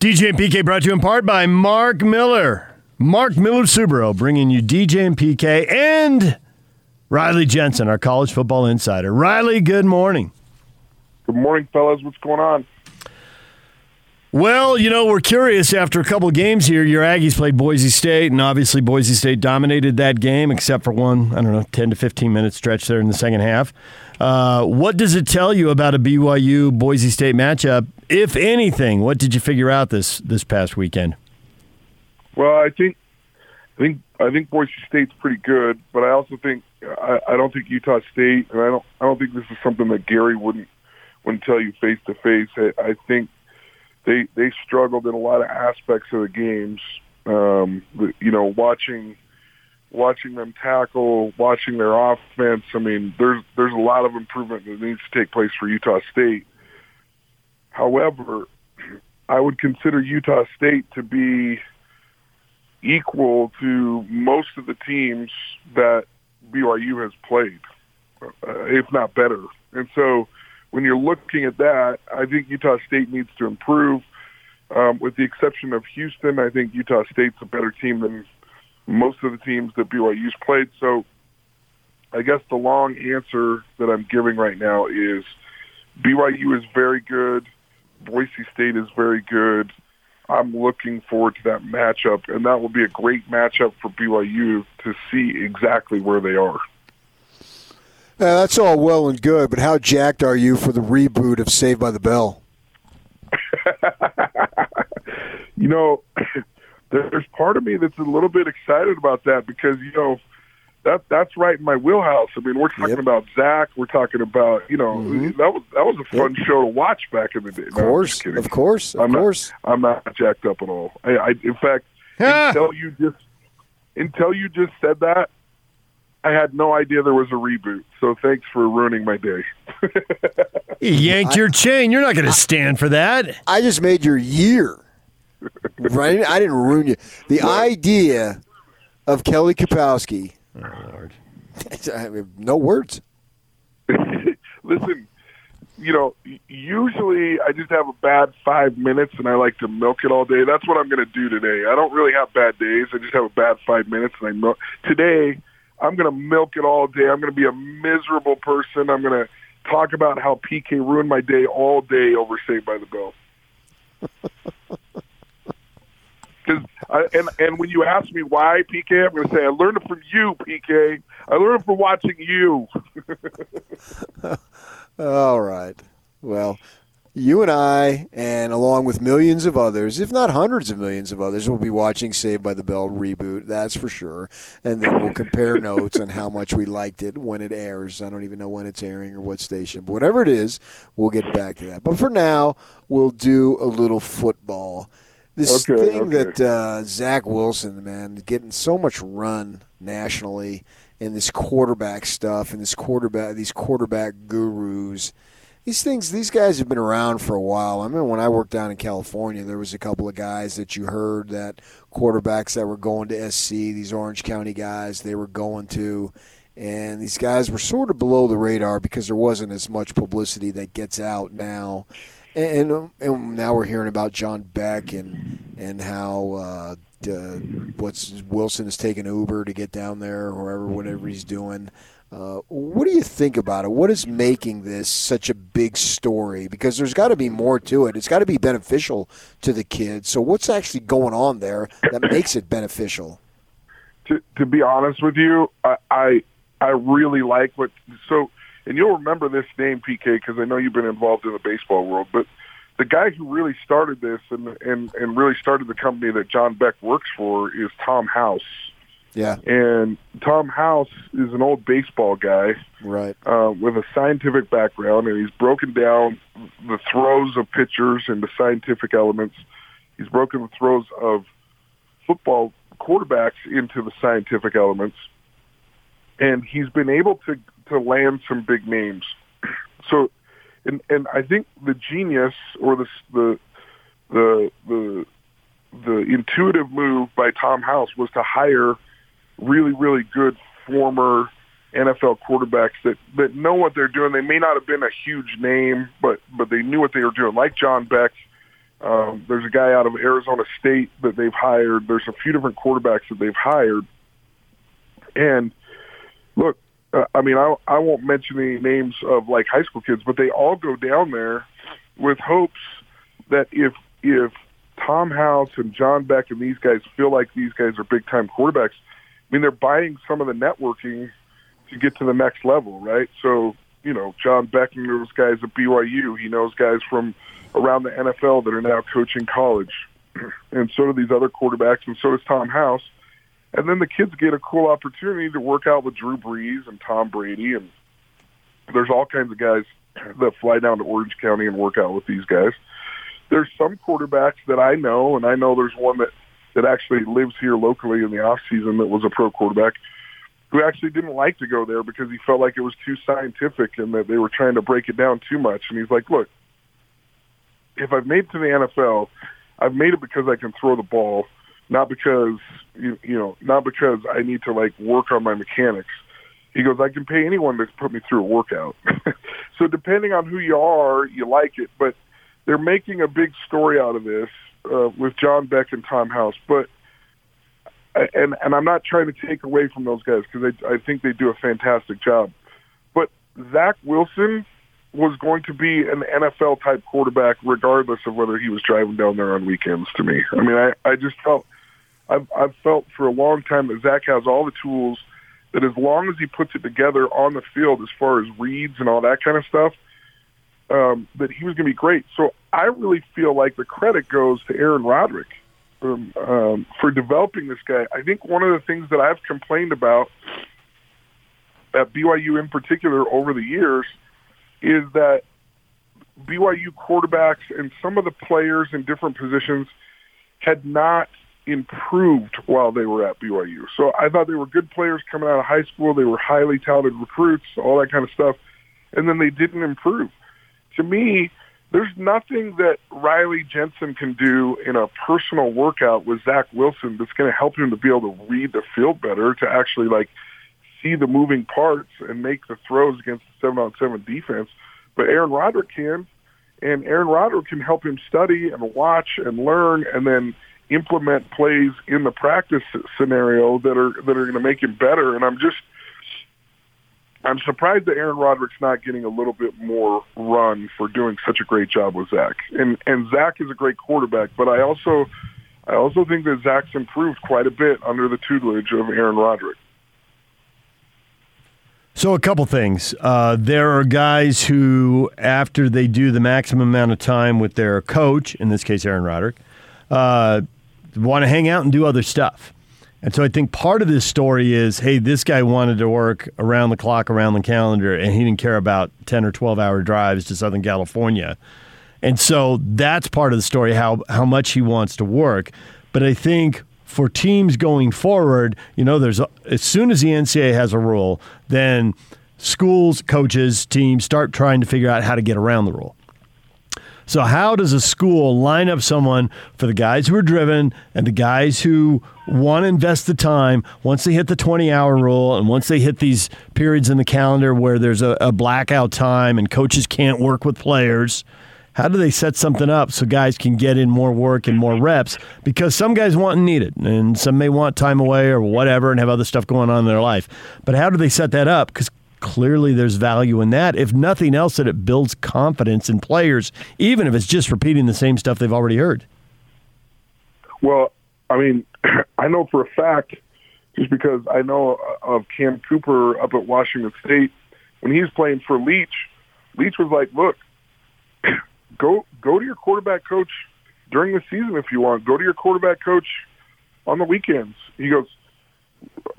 DJ and PK brought to you in part by Mark Miller. Mark Miller Subaru bringing you DJ and PK and Riley Jensen, our college football insider. Riley, good morning. Good morning, fellas. What's going on? Well, you know, we're curious after a couple of games here. Your Aggies played Boise State, and obviously Boise State dominated that game, except for one, I don't know, 10 to 15 minute stretch there in the second half. Uh, what does it tell you about a BYU Boise State matchup, if anything? What did you figure out this this past weekend? Well, I think I think I think Boise State's pretty good, but I also think I, I don't think Utah State, and I don't I don't think this is something that Gary wouldn't wouldn't tell you face to face. I think they they struggled in a lot of aspects of the games. Um, you know, watching watching them tackle, watching their offense. I mean, there's there's a lot of improvement that needs to take place for Utah State. However, I would consider Utah State to be equal to most of the teams that BYU has played, uh, if not better. And so, when you're looking at that, I think Utah State needs to improve. Um, with the exception of Houston, I think Utah State's a better team than most of the teams that BYU's played. So I guess the long answer that I'm giving right now is BYU is very good. Boise State is very good. I'm looking forward to that matchup, and that will be a great matchup for BYU to see exactly where they are. That's all well and good, but how jacked are you for the reboot of Saved by the Bell? you know, there's part of me that's a little bit excited about that because you know that that's right in my wheelhouse. I mean, we're talking yep. about Zach. We're talking about you know mm-hmm. that was that was a fun yep. show to watch back in the day. Of no, course, of course, of I'm course. Not, I'm not jacked up at all. I, I in fact, until you just until you just said that, I had no idea there was a reboot. So thanks for ruining my day. you yanked your chain. You're not going to stand for that. I just made your year right? I didn't ruin you. The idea of Kelly Kapowski. Oh, um, Lord. No words. Listen, you know, usually I just have a bad five minutes and I like to milk it all day. That's what I'm going to do today. I don't really have bad days. I just have a bad five minutes and I milk. Today, I'm going to milk it all day. I'm going to be a miserable person. I'm going to talk about how PK ruined my day all day over Saved by the Bell. Because and and when you ask me why PK, I'm going to say I learned it from you, PK. I learned it from watching you. All right. Well, you and I, and along with millions of others, if not hundreds of millions of others, will be watching Saved by the Bell reboot. That's for sure. And then we'll compare notes on how much we liked it when it airs. I don't even know when it's airing or what station, but whatever it is, we'll get back to that. But for now, we'll do a little football. This okay, thing okay. that uh, Zach Wilson, man, getting so much run nationally, and this quarterback stuff, and this quarterback, these quarterback gurus. These things, these guys have been around for a while. I remember when I worked down in California, there was a couple of guys that you heard that quarterbacks that were going to SC, these Orange County guys, they were going to, and these guys were sort of below the radar because there wasn't as much publicity that gets out now and, and now we're hearing about John Beck and and how uh, uh, what's Wilson is taking Uber to get down there, or wherever, whatever he's doing. Uh, what do you think about it? What is making this such a big story? Because there's got to be more to it. It's got to be beneficial to the kids. So what's actually going on there that makes it beneficial? To, to be honest with you, I, I I really like what so and you'll remember this name, PK, because I know you've been involved in the baseball world. But the guy who really started this and and and really started the company that John Beck works for is Tom House. Yeah. And Tom House is an old baseball guy, right, uh, with a scientific background, and he's broken down the throws of pitchers into scientific elements. He's broken the throws of football quarterbacks into the scientific elements, and he's been able to to land some big names. So, and and I think the genius or the the the the the intuitive move by Tom House was to hire really really good former NFL quarterbacks that that know what they're doing. They may not have been a huge name, but but they knew what they were doing, like John Beck, Um, there's a guy out of Arizona State that they've hired. There's a few different quarterbacks that they've hired. And look, uh, I mean, I, I won't mention any names of like high school kids, but they all go down there with hopes that if if Tom House and John Beck and these guys feel like these guys are big time quarterbacks, I mean, they're buying some of the networking to get to the next level, right? So, you know, John Beck knows guys at BYU. He knows guys from around the NFL that are now coaching college. And so do these other quarterbacks, and so does Tom House. And then the kids get a cool opportunity to work out with Drew Brees and Tom Brady, and there's all kinds of guys that fly down to Orange County and work out with these guys. There's some quarterbacks that I know, and I know there's one that that actually lives here locally in the off season that was a pro quarterback who actually didn't like to go there because he felt like it was too scientific and that they were trying to break it down too much. And he's like, look, if I've made it to the NFL, I've made it because I can throw the ball, not because you, you know, not because I need to like work on my mechanics. He goes, I can pay anyone to put me through a workout. so depending on who you are, you like it, but they're making a big story out of this uh, with John Beck and Tom House, but and and I'm not trying to take away from those guys because I I think they do a fantastic job. But Zach Wilson was going to be an NFL type quarterback regardless of whether he was driving down there on weekends. To me, I mean, I I just felt I've I've felt for a long time that Zach has all the tools that as long as he puts it together on the field as far as reads and all that kind of stuff, um, that he was going to be great. So I really feel like the credit goes to Aaron Roderick um, um, for developing this guy. I think one of the things that I've complained about at BYU in particular over the years is that BYU quarterbacks and some of the players in different positions had not improved while they were at BYU. So I thought they were good players coming out of high school. They were highly talented recruits, all that kind of stuff. And then they didn't improve. To me, there's nothing that Riley Jensen can do in a personal workout with Zach Wilson that's going to help him to be able to read the field better, to actually like see the moving parts and make the throws against the seven on seven defense. But Aaron Roderick can, and Aaron Roderick can help him study and watch and learn, and then implement plays in the practice scenario that are that are going to make him better. And I'm just I'm surprised that Aaron Roderick's not getting a little bit more run for doing such a great job with Zach. And and Zach is a great quarterback, but I also I also think that Zach's improved quite a bit under the tutelage of Aaron Roderick. So, a couple things. Uh, there are guys who, after they do the maximum amount of time with their coach, in this case, Aaron Roderick, uh, want to hang out and do other stuff. And so I think part of this story is hey, this guy wanted to work around the clock, around the calendar, and he didn't care about 10 or 12 hour drives to Southern California. And so that's part of the story, how, how much he wants to work. But I think for teams going forward, you know, there's a, as soon as the NCAA has a rule, then schools, coaches, teams start trying to figure out how to get around the rule. So, how does a school line up someone for the guys who are driven and the guys who want to invest the time once they hit the 20 hour rule and once they hit these periods in the calendar where there's a, a blackout time and coaches can't work with players? How do they set something up so guys can get in more work and more reps? Because some guys want and need it, and some may want time away or whatever and have other stuff going on in their life. But how do they set that up? Because clearly there's value in that. If nothing else, that it builds confidence in players, even if it's just repeating the same stuff they've already heard. Well, I mean, I know for a fact, just because I know of Cam Cooper up at Washington State, when he was playing for Leach, Leach was like, "Look, go go to your quarterback coach during the season if you want. Go to your quarterback coach on the weekends." He goes,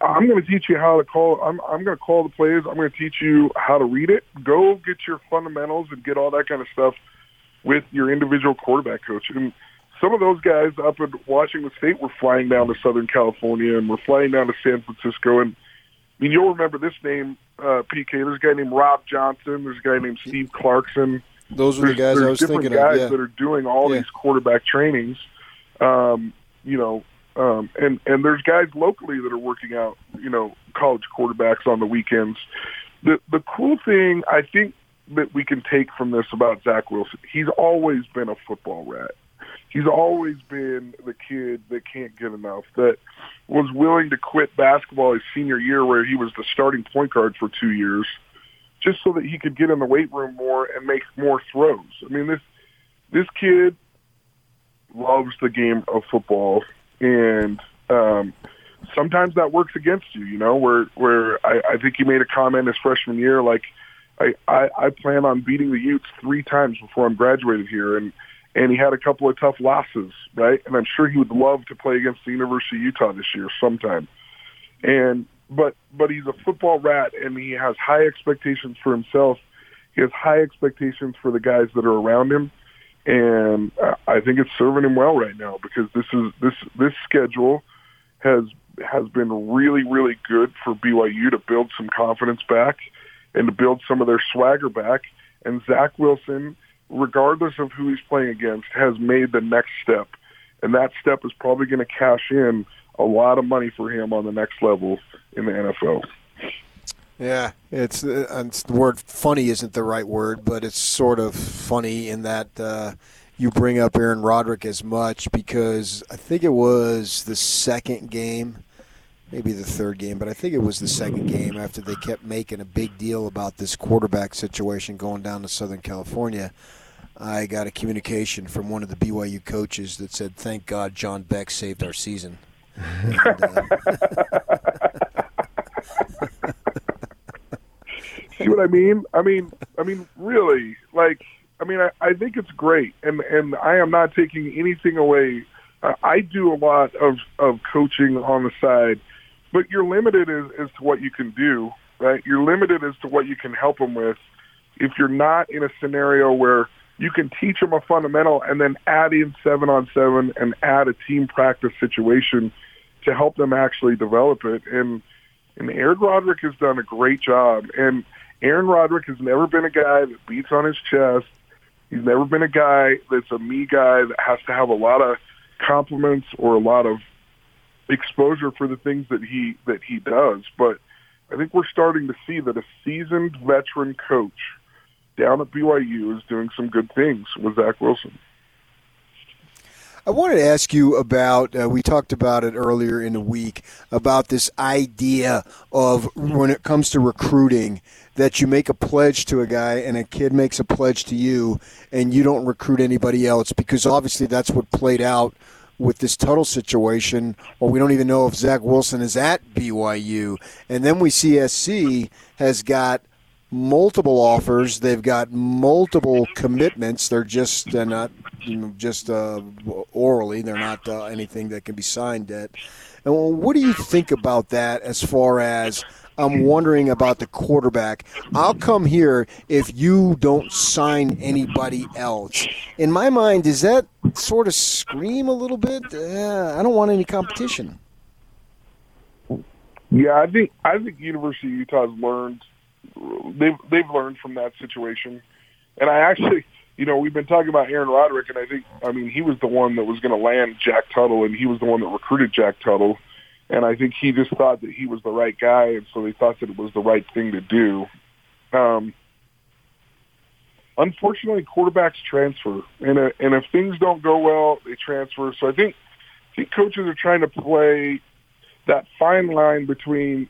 I'm going to teach you how to call. I'm I'm going to call the plays. I'm going to teach you how to read it. Go get your fundamentals and get all that kind of stuff with your individual quarterback coach. And some of those guys up at Washington State were flying down to Southern California and were flying down to San Francisco. And I mean, you'll remember this name, uh, PK. There's a guy named Rob Johnson. There's a guy named Steve Clarkson. Those are the guys I was different thinking guys of. Yeah. that are doing all Yeah. these quarterback trainings. Um, you know, um, and and there's guys locally that are working out, you know, college quarterbacks on the weekends. The the cool thing I think that we can take from this about Zach Wilson, he's always been a football rat. he's always been the kid that can't get enough. That was willing to quit basketball his senior year, where he was the starting point guard for two years, just so that he could get in the weight room more and make more throws. I mean, this this kid loves the game of football, and um, sometimes that works against you. You know, where where I, I think he made a comment his freshman year, like I, I I plan on beating the Utes three times before I'm graduated here, and and he had a couple of tough losses, right? And I'm sure he would love to play against the University of Utah this year sometime. And but but he's a football rat, and he has high expectations for himself. He has high expectations for the guys that are around him, and I think it's serving him well right now because this is this this schedule has has been really really good for BYU to build some confidence back and to build some of their swagger back. And Zach Wilson, regardless of who he's playing against, has made the next step, and that step is probably going to cash in a lot of money for him on the next level in the NFL. Yeah, it's, uh, it's the word funny isn't the right word, but it's sort of funny in that uh, you bring up Aaron Roderick as much because I think it was the second game, maybe the third game, but I think it was the second game after they kept making a big deal about this quarterback situation going down to Southern California. I got a communication from one of the BYU coaches that said, "Thank God John Beck saved our season." And, uh, See what I mean? I mean, I mean, really, like, I mean, I, I think it's great, and and I am not taking anything away. Uh, I do a lot of of coaching on the side, but you're limited as, as to what you can do, right? You're limited as to what you can help them with. If you're not in a scenario where you can teach them a fundamental and then add in seven on seven and add a team practice situation to help them actually develop it. And and Aaron Roderick has done a great job. And Aaron Roderick has never been a guy that beats on his chest. He's never been a guy that's a me guy that has to have a lot of compliments or a lot of exposure for the things that he that he does. But I think we're starting to see that a seasoned veteran coach down at BYU is doing some good things with Zach Wilson. I wanted to ask you about, uh, we talked about it earlier in the week, about this idea of when it comes to recruiting, that you make a pledge to a guy and a kid makes a pledge to you and you don't recruit anybody else because obviously that's what played out with this Tuttle situation, or we don't even know if Zach Wilson is at BYU. And then we see SC has got multiple offers. They've got multiple commitments. They're just they're not you know, just uh, orally. They're not uh, anything that can be signed yet. And what do you think about that? As far as I'm wondering about the quarterback. I'll come here if you don't sign anybody else. In my mind, does that sort of scream a little bit? Uh, I don't want any competition. Yeah, I think I think University of Utah's learned they've they've learned from that situation, and I actually, you know, we've been talking about Aaron Roderick, and I think, I mean, he was the one that was going to land Jack Tuttle, and he was the one that recruited Jack Tuttle, and I think he just thought that he was the right guy, and so they thought that it was the right thing to do. Um, unfortunately, quarterbacks transfer, and uh, and if things don't go well, they transfer. So I think I think coaches are trying to play that fine line between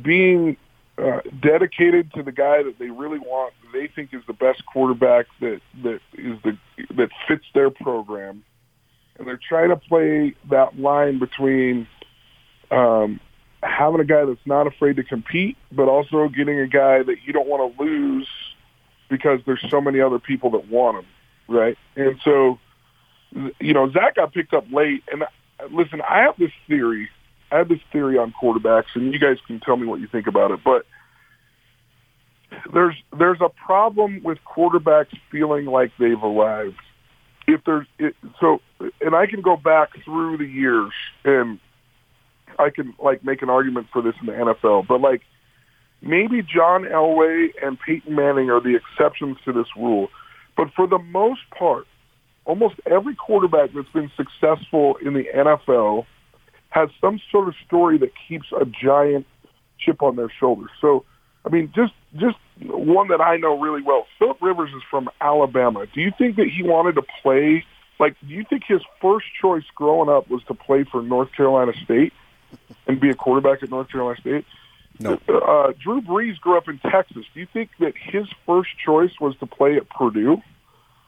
being uh, dedicated to the guy that they really want, they think is the best quarterback that that is the that fits their program, and they're trying to play that line between um, having a guy that's not afraid to compete, but also getting a guy that you don't want to lose because there's so many other people that want him, right? And so, you know, Zach got picked up late, and listen, I have this theory I have this theory on quarterbacks, and you guys can tell me what you think about it. But there's there's a problem with quarterbacks feeling like they've arrived. If there's it, so, and I can go back through the years, and I can like make an argument for this in the NFL. But like maybe John Elway and Peyton Manning are the exceptions to this rule. But for the most part, almost every quarterback that's been successful in the NFL has some sort of story that keeps a giant chip on their shoulder. So, I mean, just just one that I know really well. Philip Rivers is from Alabama. Do you think that he wanted to play like, do you think his first choice growing up was to play for North Carolina State and be a quarterback at North Carolina State? No. Uh, Drew Brees grew up in Texas. Do you think that his first choice was to play at Purdue?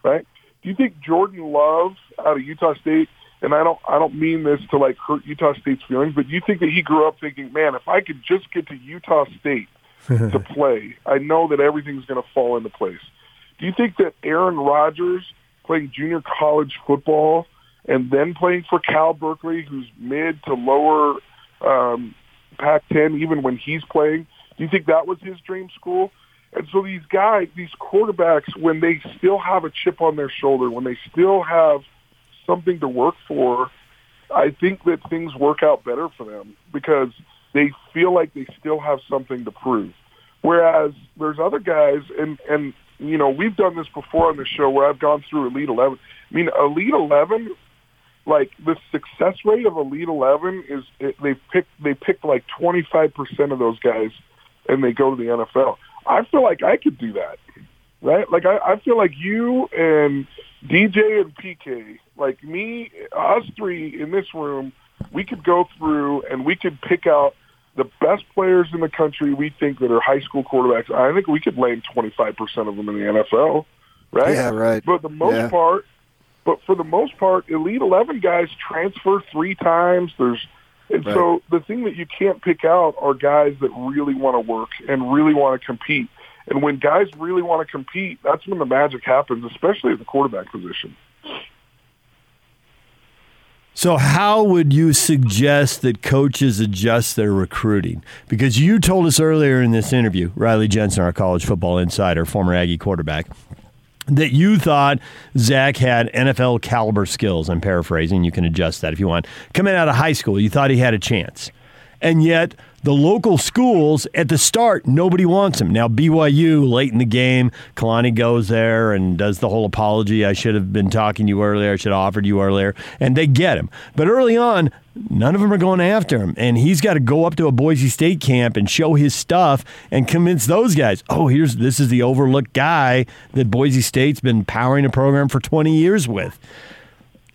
Right? Do you think Jordan Love out of Utah State? And I don't, I don't mean this to like hurt Utah State's feelings, but you think that he grew up thinking, man, if I could just get to Utah State to play, I know that everything's going to fall into place. Do you think that Aaron Rodgers playing junior college football and then playing for Cal Berkeley, who's mid to lower um, Pac-10, even when he's playing, do you think that was his dream school? And so these guys, these quarterbacks, when they still have a chip on their shoulder, when they still have something to work for, I think that things work out better for them because they feel like they still have something to prove. Whereas there's other guys, and and you know we've done this before on the show where I've gone through Elite Eleven. I mean, Elite Eleven, like the success rate of Elite Eleven is they pick they pick like 25 percent of those guys, and they go to the NFL. I feel like I could do that, right? Like I, I feel like you and DJ and PK, like me, us three in this room, we could go through and we could pick out the best players in the country we think that are high school quarterbacks. I think we could land 25% of them in the NFL, right? Yeah, right. But the most Yeah. part, but for the most part, Elite 11 guys transfer three times. There's, and so the thing that you can't pick out are guys that really want to work and really want to compete. And when guys really want to compete, that's when the magic happens, especially at the quarterback position. So, how would you suggest that coaches adjust their recruiting? Because you told us earlier in this interview, Riley Jensen, our college football insider, former Aggie quarterback, that you thought Zach had NFL caliber skills. I'm paraphrasing. You can adjust that if you want. Coming out of high school, you thought he had a chance. And yet, the local schools at the start, nobody wants him. Now, BYU, late in the game, Kalani goes there and does the whole apology. I should have been talking to you earlier. I should have offered you earlier. And they get him. But early on, none of them are going after him. And he's got to go up to a Boise State camp and show his stuff and convince those guys, oh, here's this is the overlooked guy that Boise State's been powering a program for 20 years with.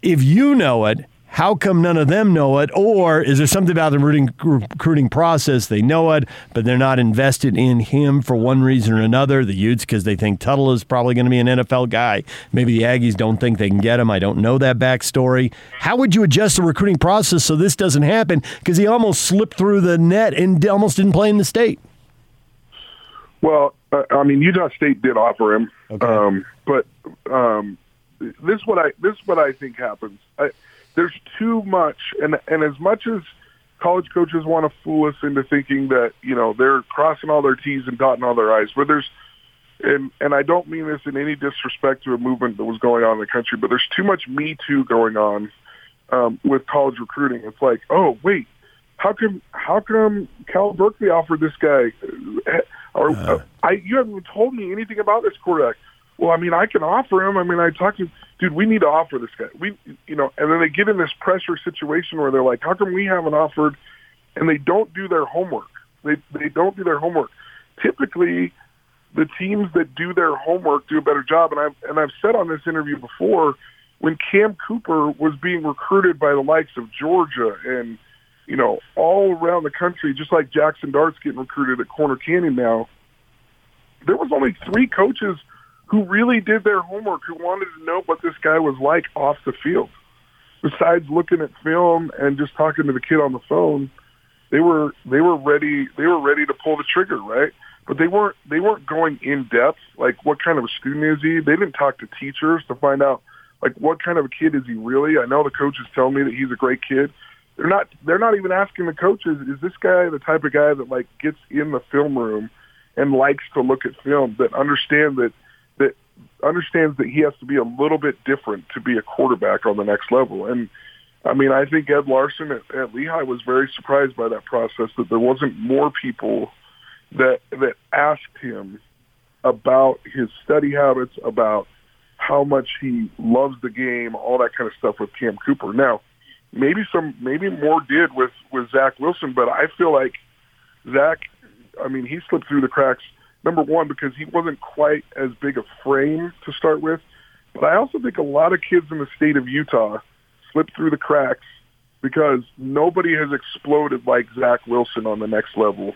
If you know it, how come none of them know it? Or is there something about the recruiting, recruiting process? They know it, but they're not invested in him for one reason or another. The Utes, because they think Tuttle is probably going to be an NFL guy. Maybe the Aggies don't think they can get him. I don't know that backstory. How would you adjust the recruiting process so this doesn't happen? Because he almost slipped through the net and almost didn't play in the state. Well, uh, I mean, Utah State did offer him, Okay. um, but um, this is what I this is what I think happens. I, there's too much, and and as much as college coaches want to fool us into thinking that you know they're crossing all their T's and dotting all their I's, but there's and and I don't mean this in any disrespect to a movement that was going on in the country, but there's too much Me Too going on um, with college recruiting. It's like, oh wait, how come how come Cal Berkeley offered this guy? Uh, Or uh, I you haven't even told me anything about this quarterback. Well, I mean, I can offer him. I mean, I talked to dude. We need to offer this guy. We, you know, and then they get in this pressure situation where they're like, how come we haven't offered? And they don't do their homework. They they don't do their homework. Typically, the teams that do their homework do a better job. And I've and I've said on this interview before, when Cam Cooper was being recruited by the likes of Georgia and you know all around the country, just like Jackson Dart's getting recruited at Corner Canyon now, there was only three coaches who really did their homework, who wanted to know what this guy was like off the field. Besides looking at film and just talking to the kid on the phone, they were they were ready they were ready to pull the trigger, right? But they weren't they weren't going in depth, like what kind of a student is he? They didn't talk to teachers to find out like what kind of a kid is he really? I know the coaches tell me that he's a great kid. They're not they're not even asking the coaches, is this guy the type of guy that like gets in the film room and likes to look at film that understand that understands that he has to be a little bit different to be a quarterback on the next level. And I mean, I think Ed Larson at, at Lehi was very surprised by that process that there wasn't more people that that asked him about his study habits, about how much he loves the game, all that kind of stuff with Cam Cooper. Now, maybe some maybe more did with with Zach Wilson, but I feel like Zach. I mean, he slipped through the cracks. Number one, because he wasn't quite as big a frame to start with. But I also think a lot of kids in the state of Utah slip through the cracks because nobody has exploded like Zach Wilson on the next level.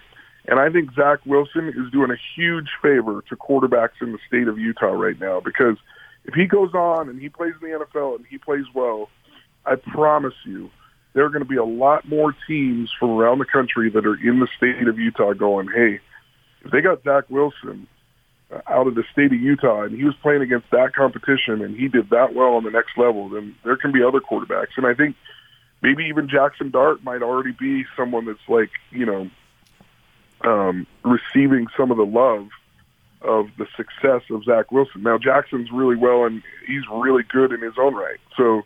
And I think Zach Wilson is doing a huge favor to quarterbacks in the state of Utah right now because if he goes on and he plays in the NFL and he plays well, I promise you there are going to be a lot more teams from around the country that are in the state of Utah going, hey, if they got Zach Wilson uh, out of the state of Utah and he was playing against that competition and he did that well on the next level, then there can be other quarterbacks. And I think maybe even Jackson Dart might already be someone that's like, you know, um, receiving some of the love of the success of Zach Wilson. Now Jackson's really well and he's really good in his own right. So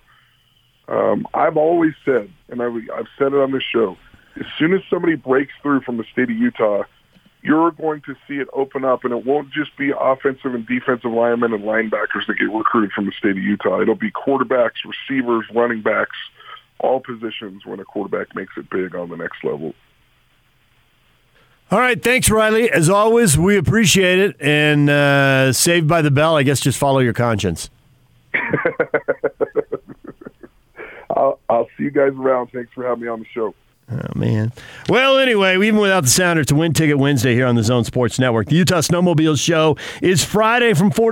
um, I've always said, and I've, I've said it on this show, as soon as somebody breaks through from the state of Utah, you're going to see it open up, and it won't just be offensive and defensive linemen and linebackers that get recruited from the state of Utah. It'll be quarterbacks, receivers, running backs, all positions when a quarterback makes it big on the next level. All right, thanks, Riley. As always, we appreciate it. And uh, saved by the bell, I guess just follow your conscience. I'll, I'll see you guys around. Thanks for having me on the show. Oh, man. Well, anyway, even without the sounder, it's a Win Ticket Wednesday here on the Zone Sports Network. The Utah Snowmobile Show is Friday from 4